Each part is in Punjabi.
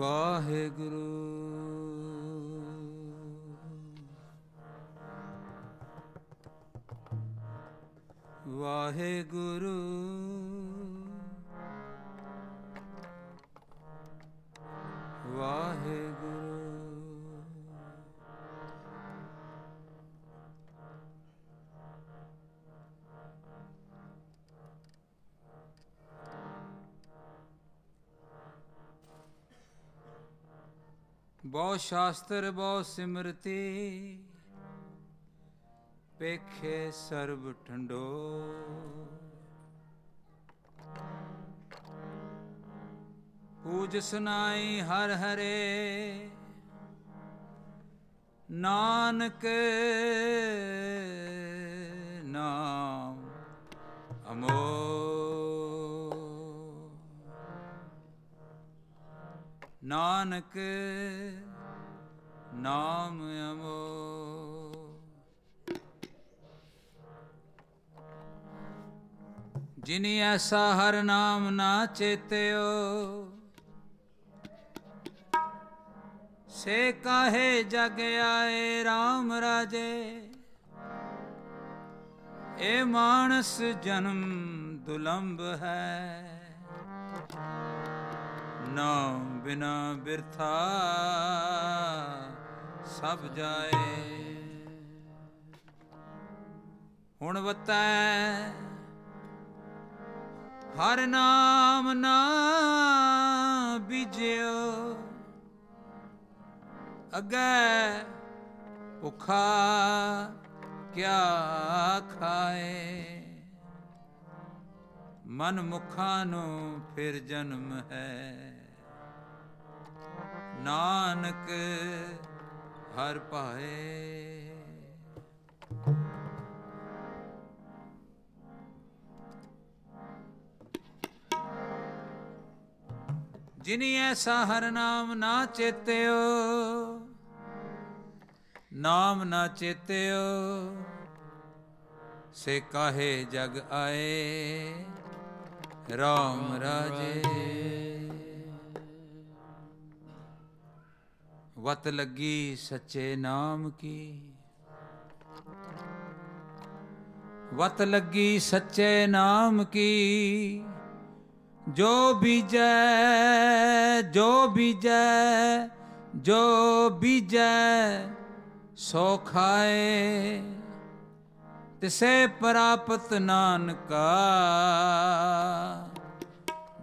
ਵਾਹਿਗੁਰੂ। ਵਾਹਿਗੁਰੂ। ਬਹੁ ਸ਼ਾਸਤਰ ਬਹੁ ਸਿਮਰਤੀ, ਪੇਖੇ ਸਰਬ ਠੰਡੋ। ਪੂਜ ਸੁਨਾਈ ਹਰ ਹਰੇ, ਨਾਨਕ ਨਾਮ ਅਮੋ। ਨਾਨਕ ਨਾਮ ਅਮੋ। ਜਿਨੀ ਐਸਾ ਹਰ ਨਾਮ ਨਾ ਚੇਤਿਓ, ਸੇ ਕਾਹੇ ਜਗ ਆਏ RAM ਰਾਜੇ। ਏ ਮਾਨਸ ਜਨਮ ਦੁਲੰਭ ਹੈ। ਨਾਮ ਬਿਨਾ ਬਿਰਥਾ। ਸਭ ਜਾਏ। ਹੁਣ ਬਤੈ ਹਰ ਨਾਮ ਨਾ ਬੀਜਿਓ। ਅੱਗੇ ਭੁਖਾ ਕਿਆ ਖਾਏ। ਮਨ ਮੁਖਾਂ ਨੂੰ ਫਿਰ ਜਨਮ ਹੈ। ਨਾਨਕ ਹਰ ਪਾਏ ਜਿਨੀ ਐਸਾ ਹਰ ਨਾਮ ਨਾ ਚੇਤਿਓ, ਨਾਮ ਨਾ ਚੇਤਿਓ, ਸੇ ਕਾਹੇ ਜਗ ਆਏ RAM ਰਾਜੇ। ਵਤ ਲੱਗੀ ਸੱਚੇ ਨਾਮ ਕੀ? ਵਤ ਲੱਗੀ ਸੱਚੇ ਨਾਮ ਕੀ? ਜੋ ਬੀਜੈ ਜੋ ਬੀਜੈ ਜੋ ਬੀਜੈ, ਸੋ ਖਾਏ। ਤਿਸੇ ਪ੍ਰਾਪਤ ਨਾਨਕਾ,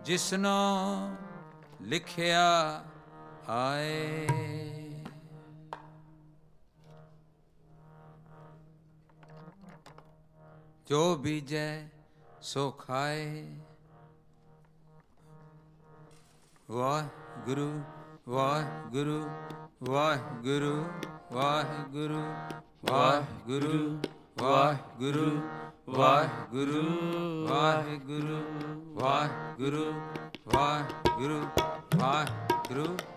ਜਿਸਨੋ ਲਿਖਿਆ ਆਏ ਜੋ ਬੀਜੈ ਸੋ ਖਾਏ ਵਾਹਿਗੁਰੂ ਵਾਹਿਗੁਰੂ ਵਾਹਿਗੁਰੂ ਵਾਹਿਗੁਰੂ ਵਾਹਿਗੁਰੂ ਵਾਹਿਗੁਰੂ ਵਾਹਿਗੁਰੂ ਵਾਹਿਗੁਰੂ ਵਾਹਿਗੁਰੂ ਵਾਹਿਗੁਰੂ ਵਾਹਿਗੁਰੂ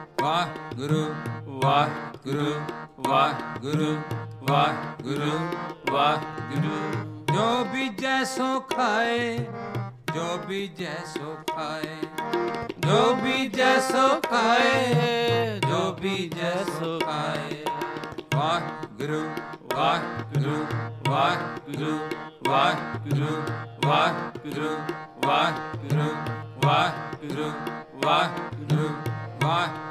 ਵਾਹਿਗੁਰੂ ਵਾਹਿਗੁਰੂ ਵਾਹਿਗੁਰੂ ਵਾਹਿਗੁਰੂ ਵਾਹਿਗੁਰੂ ਜੋ ਬੀਜੈ ਸੋ ਖਾਏ ਜੋ ਬੀਜੈ ਸੋ ਖਾਏ ਜੋ ਬੀਜੈ ਸੋ ਖਾਏ ਜੋ ਬੀਜੈ ਸੋ ਖਾਏ ਵਾਹਿਗੁਰੂ ਵਾਹਿਗੁਰੂ ਵਾਹਿਗੁਰੂ ਵਾਹਿਗੁਰੂ ਵਾਹਿਗੁਰੂ ਵਾਹਿਗੁਰੂ ਵਾਹਿਗੁਰੂ ਵਾਹਿਗੁਰੂ ਵਾਹਿਗੁਰੂ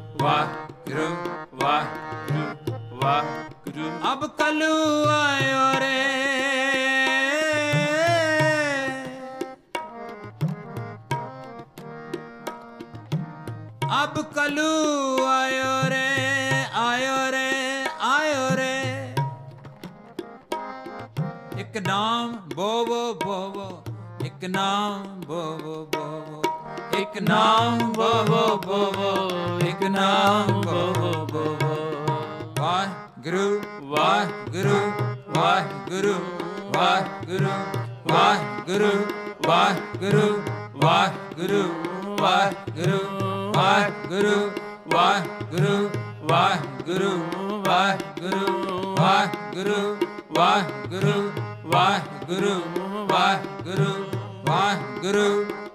ਵਾਹਿਗੁਰੂ ਵਾਹਿਗੁਰੂ ਵਾਹਿਗੁਰੂ ਅਬ ਕਲੂ ਆਇਓ ਰੇ। ਅਬ ਕਲੂ ਆਇਓ ਰੇ ਆਇਓ ਰੇ ਆਇਓ ਰੇ। ਇੱਕ ਨਾਮ ਬੋਵੋ ਬੋਵੋ ਇੱਕ ਨਾਮ ਬੋਵੋ ਬੋਵੋ ਇੱਕ ਨਾਮ ਬੋਵੋ ਬੋਵੋ ਇੱਕ ਨਾਮ ਬੋਵੋ ਬੋਵੋ ਵਾਹਿਗੁਰੂ ਵਾਹਿਗੁਰੂ ਵਾਹਿਗੁਰੂ ਵਾਹਿਗੁਰੂ ਵਾਹਿਗੁਰੂ ਵਾਹਿਗੁਰੂ ਵਾਹਿਗੁਰੂ ਵਾਹਿਗੁਰੂ ਵਾਹਿਗੁਰੂ ਵਾਹਿਗੁਰੂ ਵਾਹਿਗੁਰੂ ਵਾਹਿਗੁਰੂ ਵਾਹਿਗੁਰੂ ਵਾਹਿਗੁਰੂ ਵਾਹਿਗੁਰੂ ਵਾਹਿਗੁਰੂ ਵਾਹਿਗੁਰੂ ਵਾਹਿਗੁਰੂ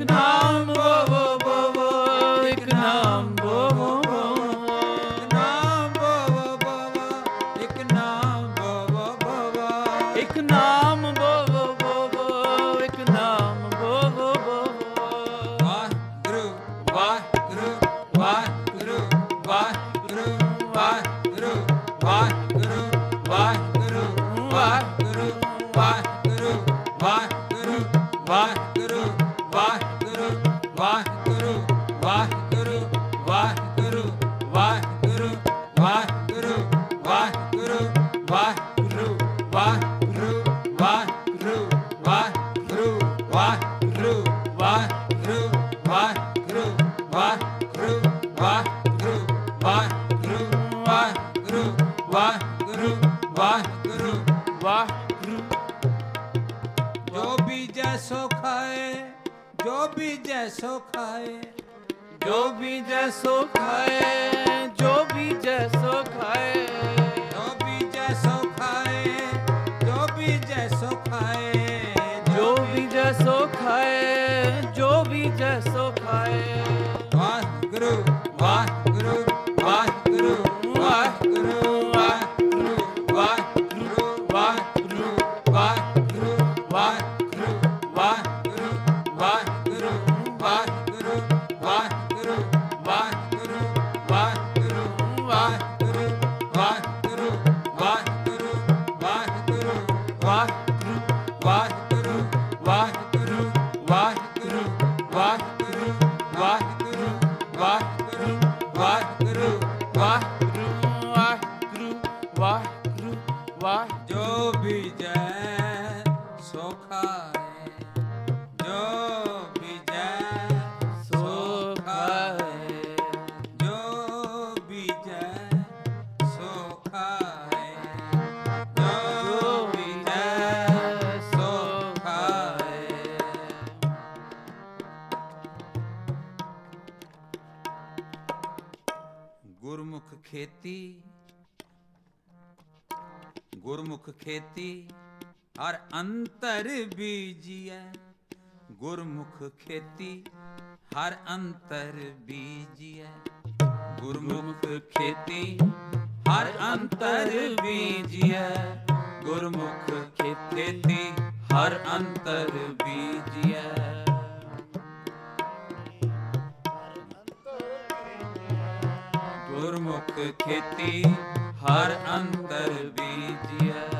Good. ਵਾਹਿਗੁਰੂ ਵਾਹਿਗੁਰੂ ਵਾਹਿਗੁਰੂ ਵਾਹਿਗੁਰੂ ਵਾਹਿਗੁਰੂ ਵਾਹਿਗੁਰੂ ਵਾਹਿਗੁਰੂ ਵਾਹਿਗੁਰੂ ਜੋ ਬੀਜੈ ਸੋ ਖਾਏ ਜੋ ਬੀਜੈ ਸੋ ਖਾਏ ਜੋ ਬੀਜੈ ਸੋ ਖਾਏ ਜੋ ਬੀਜੈ ਸੋ ਖਾਏ ਜੋ ਬੀਜੈ ਸੋ ਖਾਏ ਜੋ ਬੀਜੈ ਸੋ ਖਾਏ ਜੋ ਬੀਜੈ ਸੋ ਖਾਏ ਜੋ ਬੀਜੈ ਸੋ ਖਾਏ ਖੇਤੀ ਹਰ ਅੰਤਰ ਬੀਜੀਐ। ਗੁਰਮੁਖ ਖੇਤੀ ਹਰ ਅੰਤਰ ਬੀਜੀਐ। ਗੁਰਮੁਖ ਖੇਤੀ ਹਰ ਅੰਤਰ ਬੀਜੀਐ। ਗੁਰਮੁਖ ਖੇਤੀ ਹਰ ਅੰਤਰ ਬੀਜੀਐ। ਗੁਰਮੁਖ ਖੇਤੀ ਹਰ ਅੰਤਰ ਬੀਜੀਐ।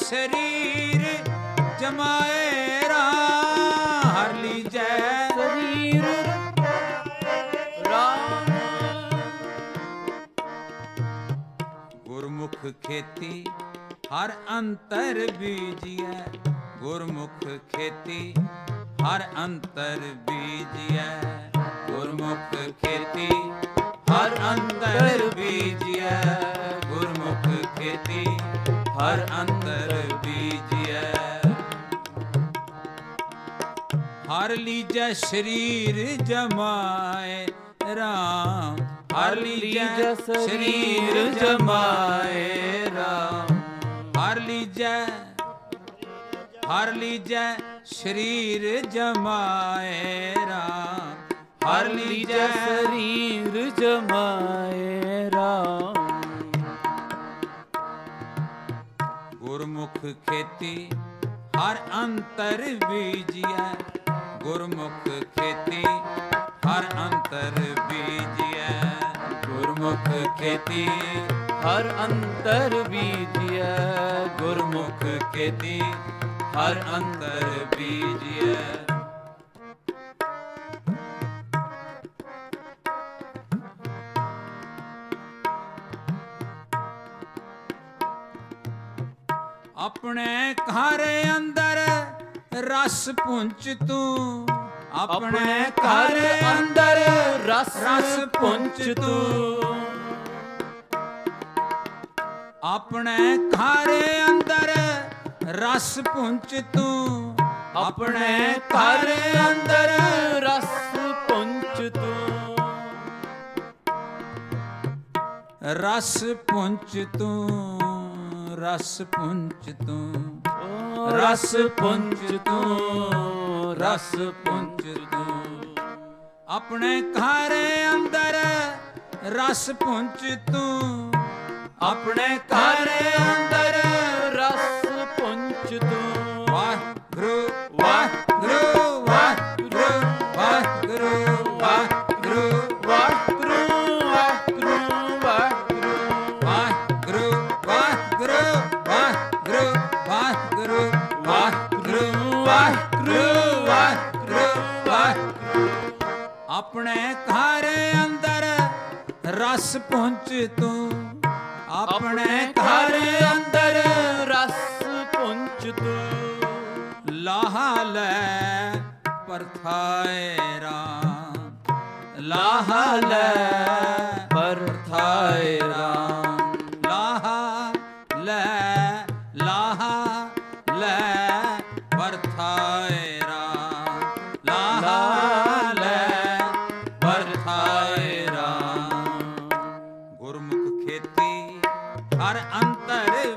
ਸਰੀਰ ਜਮਾਏ ਰਾਮ, ਹਰ ਲੀਜੈ ਸਰੀਰ। ਰਾਮ ਗੁਰਮੁਖ ਖੇਤੀ ਹਰ ਅੰਤਰ ਬੀਜੀਐ। ਗੁਰਮੁਖ ਖੇਤੀ ਹਰ ਅੰਤਰ ਬੀਜੀਐ। ਗੁਰਮੁਖ ਖੇਤੀ ਹਰ ਅੰਤਰ ਬੀਜੀਐ। ਗੁਰਮੁਖ ਖੇਤੀ ਹਰ ਅੰਤਰ ਬੀਜੀਐ। ਹਰ ਲੀਜੈ ਸਰੀਰ ਜਮਾਏ ਰਾਮ। ਹਰ ਲੀਜੈ ਸਰੀਰ ਜਮਾਏ ਰਾਮ। ਹਰ ਲੀਜੈ ਹਰ ਲੀਜੈ ਸਰੀਰ ਜਮਾਏ ਰਾਮ। ਹਰ ਲੀਜੈ ਸਰੀਰ ਜਮਾਏ ਰਾਮ। ਗੁਰਮੁਖ ਖੇਤੀ, ਹਰ ਅੰਤਰ ਬੀਜੀਐ। ਗੁਰਮੁਖ ਖੇਤੀ, ਹਰ ਅੰਤਰ ਬੀਜੀਐ। ਗੁਰਮੁਖ ਖੇਤੀ, ਹਰ ਅੰਤਰ ਬੀਜਿਆ ਗੁਰਮੁਖ ਖੇਤੀ, ਹਰ ਅੰਤਰ ਬੀਜੀਐ। ਆਪਣੇ ਘਰ ਅੰਦਰ ਰਸ ਪੁੰਚ ਤੂੰ। ਆਪਣੇ ਘਰ ਅੰਦਰ ਰਸ ਰਸ ਪੁੰਚ ਤੂੰ। ਆਪਣੇ ਘਰ ਅੰਦਰ ਰਸ ਪੁੰਚ ਤੂੰ। ਆਪਣੇ ਘਰ ਅੰਦਰ ਰਸ ਪੁੰਚ ਤੂੰ। ਰਸ ਪੁੰਚ ਤੂੰ। ਰਸ ਪੁੰਚ ਤੂੰ ਓ ਰਸ ਪੁੰਚ ਤੂੰ, ਰਸ ਪੁੰਚ ਤੂੰ। ਆਪਣੇ ਘਰ ਅੰਦਰ ਰਸ ਪੁੰਚ ਤੂੰ, ਆਪਣੇ ਘਰ ਅੰਦਰ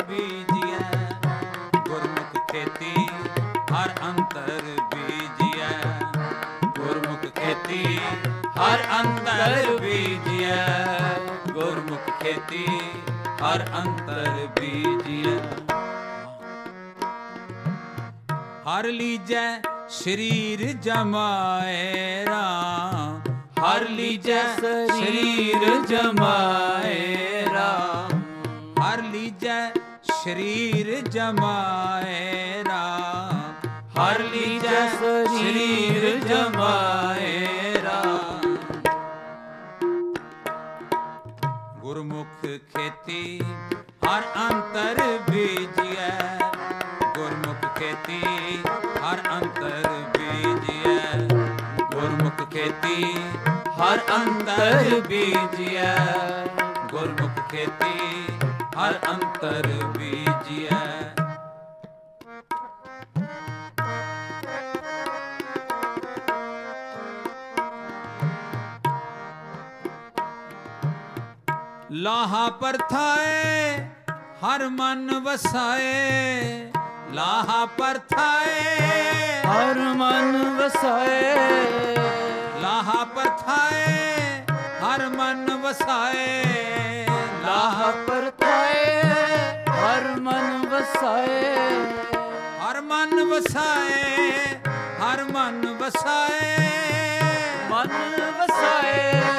ਬੀਜੀਐ, ਗੁਰਮੁਖ ਖੇਤੀ ਹਰ ਅੰਤਰ ਬੀਜੀਐ। ਗੁਰਮੁਖ ਖੇਤੀ ਹਰ ਅੰਤਰ ਬੀਜੀਐ। ਗੁਰਮੁਖ ਖੇਤੀ ਹਰ ਅੰਤਰ ਬੀਜੀਐ। ਹਰ ਲੀਜੈ ਸਰੀਰ ਜਮਾਏ ਰਾਮ। ਹਰ ਲੀਜੈ ਸਰੀਰ ਜਮਾਏ ਸਰੀਰ ਜਮਾਏ ਰਾਮ, ਹਰ ਲੀਜੈ ਸਰੀਰ ਜਮਾਏ ਰਾਮ। ਗੁਰਮੁਖ ਖੇਤੀ, ਹਰ ਅੰਤਰ ਬੀਜੀਐ। ਗੁਰਮੁਖ ਖੇਤੀ, ਹਰ ਅੰਤਰ ਬੀਜੀਐ। ਗੁਰਮੁਖ ਖੇਤੀ, ਹਰ ਅੰਤਰ ਬੀਜੀਐ। ਗੁਰਮੁਖ ਖੇਤੀ ਹਰ ਅੰਤਰ ਬੀਜੀਐ। ਲਾਹਾ ਪਰਥਾਏ ਹਰ ਮਨ ਵਸਾਏ। ਲਾਹਾ ਪਰਥਾਏ ਹਰ ਮਨ ਵਸਾਏ। ਲਾਹਾ ਪਰਥਾਏ ਹਰ ਮਨ ਵਸਾਏ। ਲਾਹ ਪਰਤਾਏ ਹਰ ਮਨ ਵਸਾਏ। ਹਰ ਮਨ ਵਸਾਏ ਹਰ ਮਨ ਵਸਾਏ। ਮਨ ਵਸਾਏ।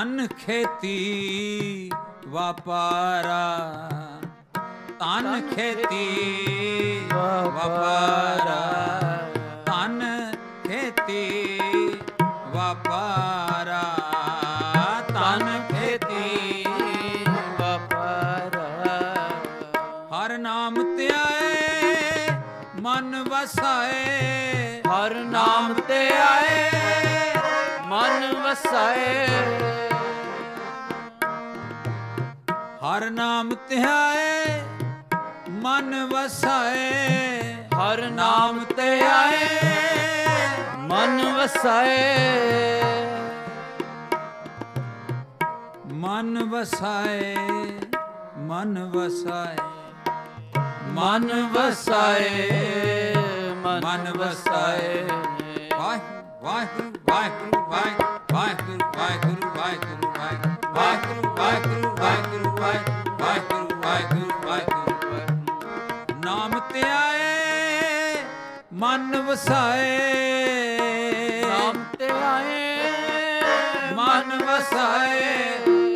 ਤਨ ਖੇਤੀ ਵਪਾਰਾ। ਤਨ ਖੇਤੀ ਵਪਾਰਾ। ਤਨ ਖੇਤੀ ਵਪਾਰਾ। ਤਨ ਖੇਤੀ ਵਪਾਰਾ। ਹਰ ਨਾਮ ਧਿਆਏ ਮਨ ਵਸਾਏ। ਹਰ ਨਾਮ ਤੇ ਆਏ ਮਨ ਵਸਾਏ। ਹਰ ਨਾਮ ਧਿਆਏ ਮਨ ਵਸਾਏ ਹਰ ਨਾਮ ਤੇ ਆਏ ਮਨ ਵਸਾਏ। ਮਨ ਵਸਾਏ ਮਨ ਵਸਾਏ ਮਨ ਵਸਾਏ ਮਨ ਵਸਾਏ। ਵਾਹਿਗੁਰੂ ਵਾਹਿਗੁਰੂ ਵਾਹਿਗੁਰੂ ਵਾਹਿਗੁਰੂ ਵਾਹਿਗੁਰੂ ਵਾਹਿਗੁਰੂ। ਮਨ ਵਸਾਏ। ਨਾਮ ਤੇ ਆਏ ਮਨ ਵਸਾਏ।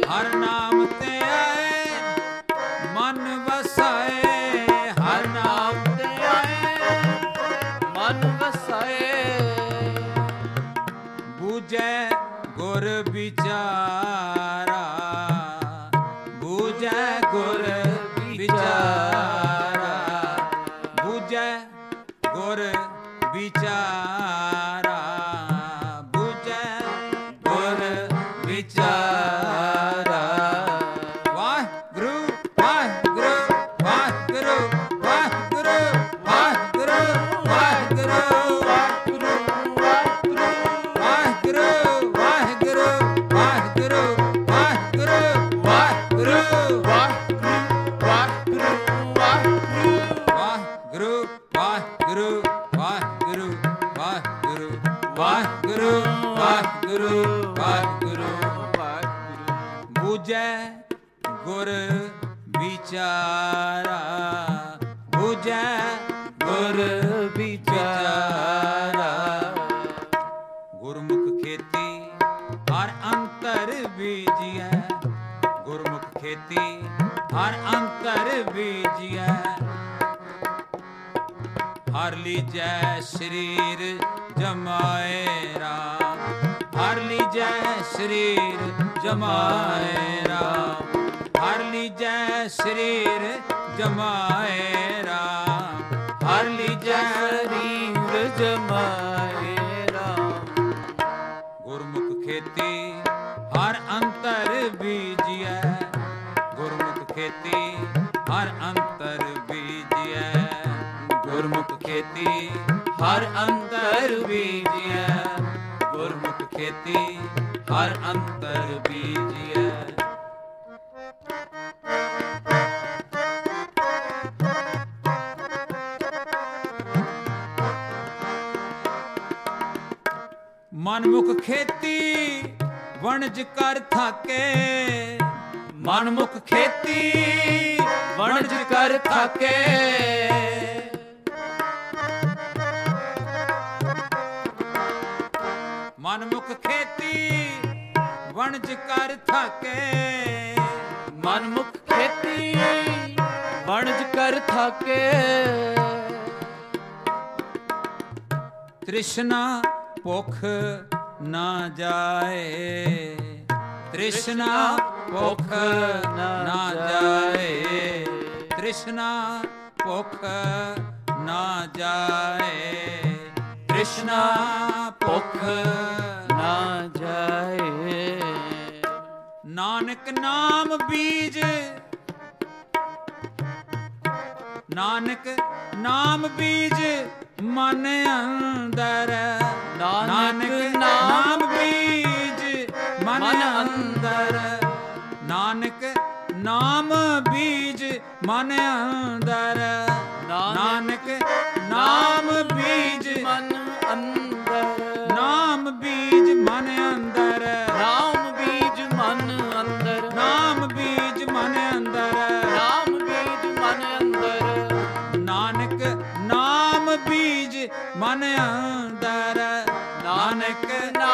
ਗੁਰ ਵਿਚਾਰਾ। ਲੀਜੈ ਸਰੀਰ ਜਮਾਏ ਰਾਮ ਹਰ ਲੀਜੈ ਸਰੀਰ ਜਮਾਏ ਰਾਮ ਹਰ ਲੀਜੈ ਸਰੀਰ ਜਮਾਏ ਰਾਮ ਹਰ ਲੀਜੈ ਸਰੀਰ ਜਮਾਏ ਰਾਮ ਗੁਰਮੁਖ ਖੇਤੀ ਹਰ ਅੰਤਰ ਬੀਜੀਐ ਗੁਰਮੁਖ ਖੇਤੀ ਖੇਤੀ, ਹਰ ਅੰਤਰ ਬੀਜੀਐ। ਗੁਰਮੁਖ ਖੇਤੀ, ਹਰ ਅੰਤਰ ਬੀਜੀਐ। ਮਨਮੁਖ ਖੇਤੀ, ਵਣਜ ਕਰ ਥਾਕੇ। ਮਨਮੁਖ ਖੇਤੀ, ਵਣਜ ਕਰ ਥਾਕੇ। ਕਰ ਥਾਕੇ। ਮਨਮੁਖ ਖੇਤੀ ਵਣਜ ਕਰ ਥਾਕੇ। ਤ੍ਰਿਸ਼ਨਾ ਭੁਖ ਨਾ ਜਾਏ। ਤ੍ਰਿਸ਼ਨਾ ਭੁਖ ਨਾ ਜਾਏ। ਤ੍ਰਿਸ਼ਨਾ ਭੁਖ ਨਾ ਜਾਏ। ਤ੍ਰਿਸ਼ਨਾ ਭੁਖ ਨਾ ਜਾਏ। ਨਾਨਕ ਨਾਮ ਬੀਜ। ਨਾਨਕ ਨਾਮ ਬੀਜ ਮਨ ਅੰਦਰ। ਨਾਨਕ ਨਾਮ ਬੀਜ ਮਨ ਅੰਦਰ। ਨਾਨਕ ਨਾਮ ਬੀਜ ਮਨ ਅੰਦਰ। ਨਾਨਕ ਨਾਮ ਬੀਜ ਮਨ ਇੱਕ ਨਾ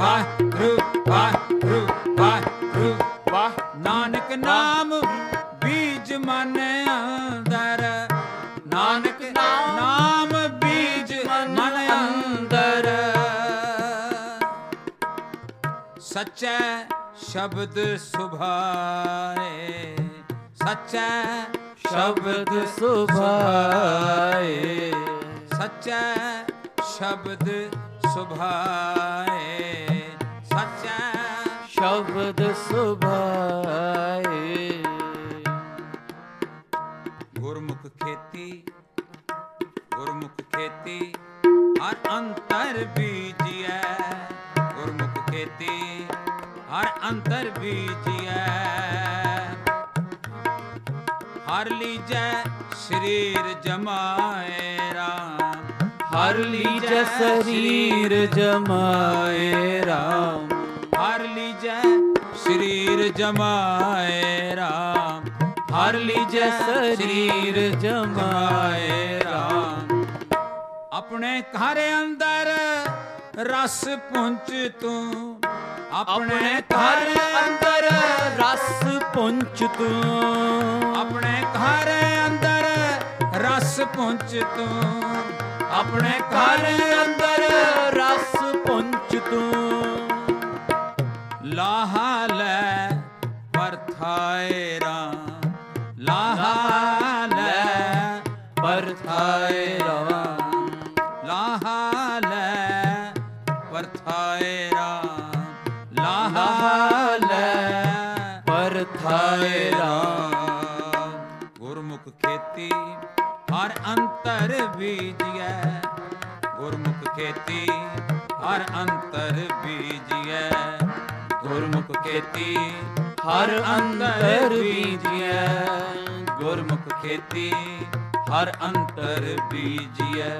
ਵਾਹਿਗੁਰੂ ਵਾਹਿਗੁਰੂ ਵਾਹਿਗੁਰੂ ਵਾਹਿਗੁਰੂ ਵਾਹ ਨਾਨਕ ਨਾਮ ਬੀਜ ਮਨ ਅੰਦਰ ਨਾਨਕ ਨਾਮ ਬੀਜ ਮਨ ਅੰਦਰ ਸੱਚਾ ਸ਼ਬਦ ਸੁਭਾਏ ਸੱਚਾ ਸ਼ਬਦ ਸੁਭਾਏ ਸੱਚਾ ਸ਼ਬਦ ਸੁਭਾਏ, ਸੱਚਾ ਸ਼ਬਦ ਸੁਭਾਏ। ਗੁਰਮੁਖ ਖੇਤੀ ਗੁਰਮੁਖ ਖੇਤੀ, ਹਰ ਅੰਤਰ ਬੀਜੀਐ। ਗੁਰਮੁਖ ਖੇਤੀ, ਹਰ ਅੰਤਰ ਬੀਜੀਐ। ਹਰ ਲੀਜੈ ਸਰੀਰ ਜਮਾਏ ਰਾਮ। ਹਰ ਲੀਜੈ ਸਰੀਰ ਜਮਾਏ RAM ਹਰ ਲੀਜੈ ਸਰੀਰ ਜਮਾਏ ਰਾਮ। ਹਰ ਲੀਜੈ ਸਰੀਰ ਜਮਾਏ ਰਾਮ। ਆਪਣੇ ਘਰ ਅੰਦਰ ਰਸ ਪੁੰਚ ਤੂੰ। ਆਪਣੇ ਘਰ ਅੰਦਰ ਰਸ ਪੁੰਚ ਤੂੰ। ਆਪਣੇ ਘਰ ਅੰਦਰ ਰਸ ਪੁੰਚ ਤੂੰ। ਆਪਣੇ ਘਰ ਅੰਦਰ ਰਸ ਪੁੰਚ ਤੂੰ। ਲਾਹਾ ਲੈ ਪਰਥਾਏ ਰਾਮ। ਲਾਹਾ ਲੈ ਪਰਥਾਏ ਰਾਮ। ਲਾਹਾ ਲੈ ਪਰਥਾਏ ਰਾਮ। ਲਾਹਾ ਬੀਜੀਐ, ਗੁਰਮੁਖ ਖੇਤੀ ਹਰ ਅੰਤਰ ਬੀਜੀਐ। ਗੁਰਮੁਖ ਖੇਤੀ ਹਰ ਅੰਤਰ ਬੀਜੀਐ। ਗੁਰਮੁਖ ਖੇਤੀ ਹਰ ਅੰਤਰ ਬੀਜੀਐ।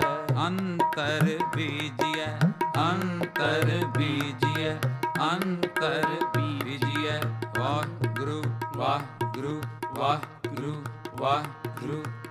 ਅੰਤਰ ਬੀਜੀਐ ਅੰਤਰ ਬੀਜੀਐ ਅੰਤਰ ਬੀਜੀਐ। ਵਾਹਿਗੁਰੂ ਵਾਹਿਗੁਰੂ ਵਾਹਿਗੁਰੂ ਵਾਹਿਗੁਰੂ।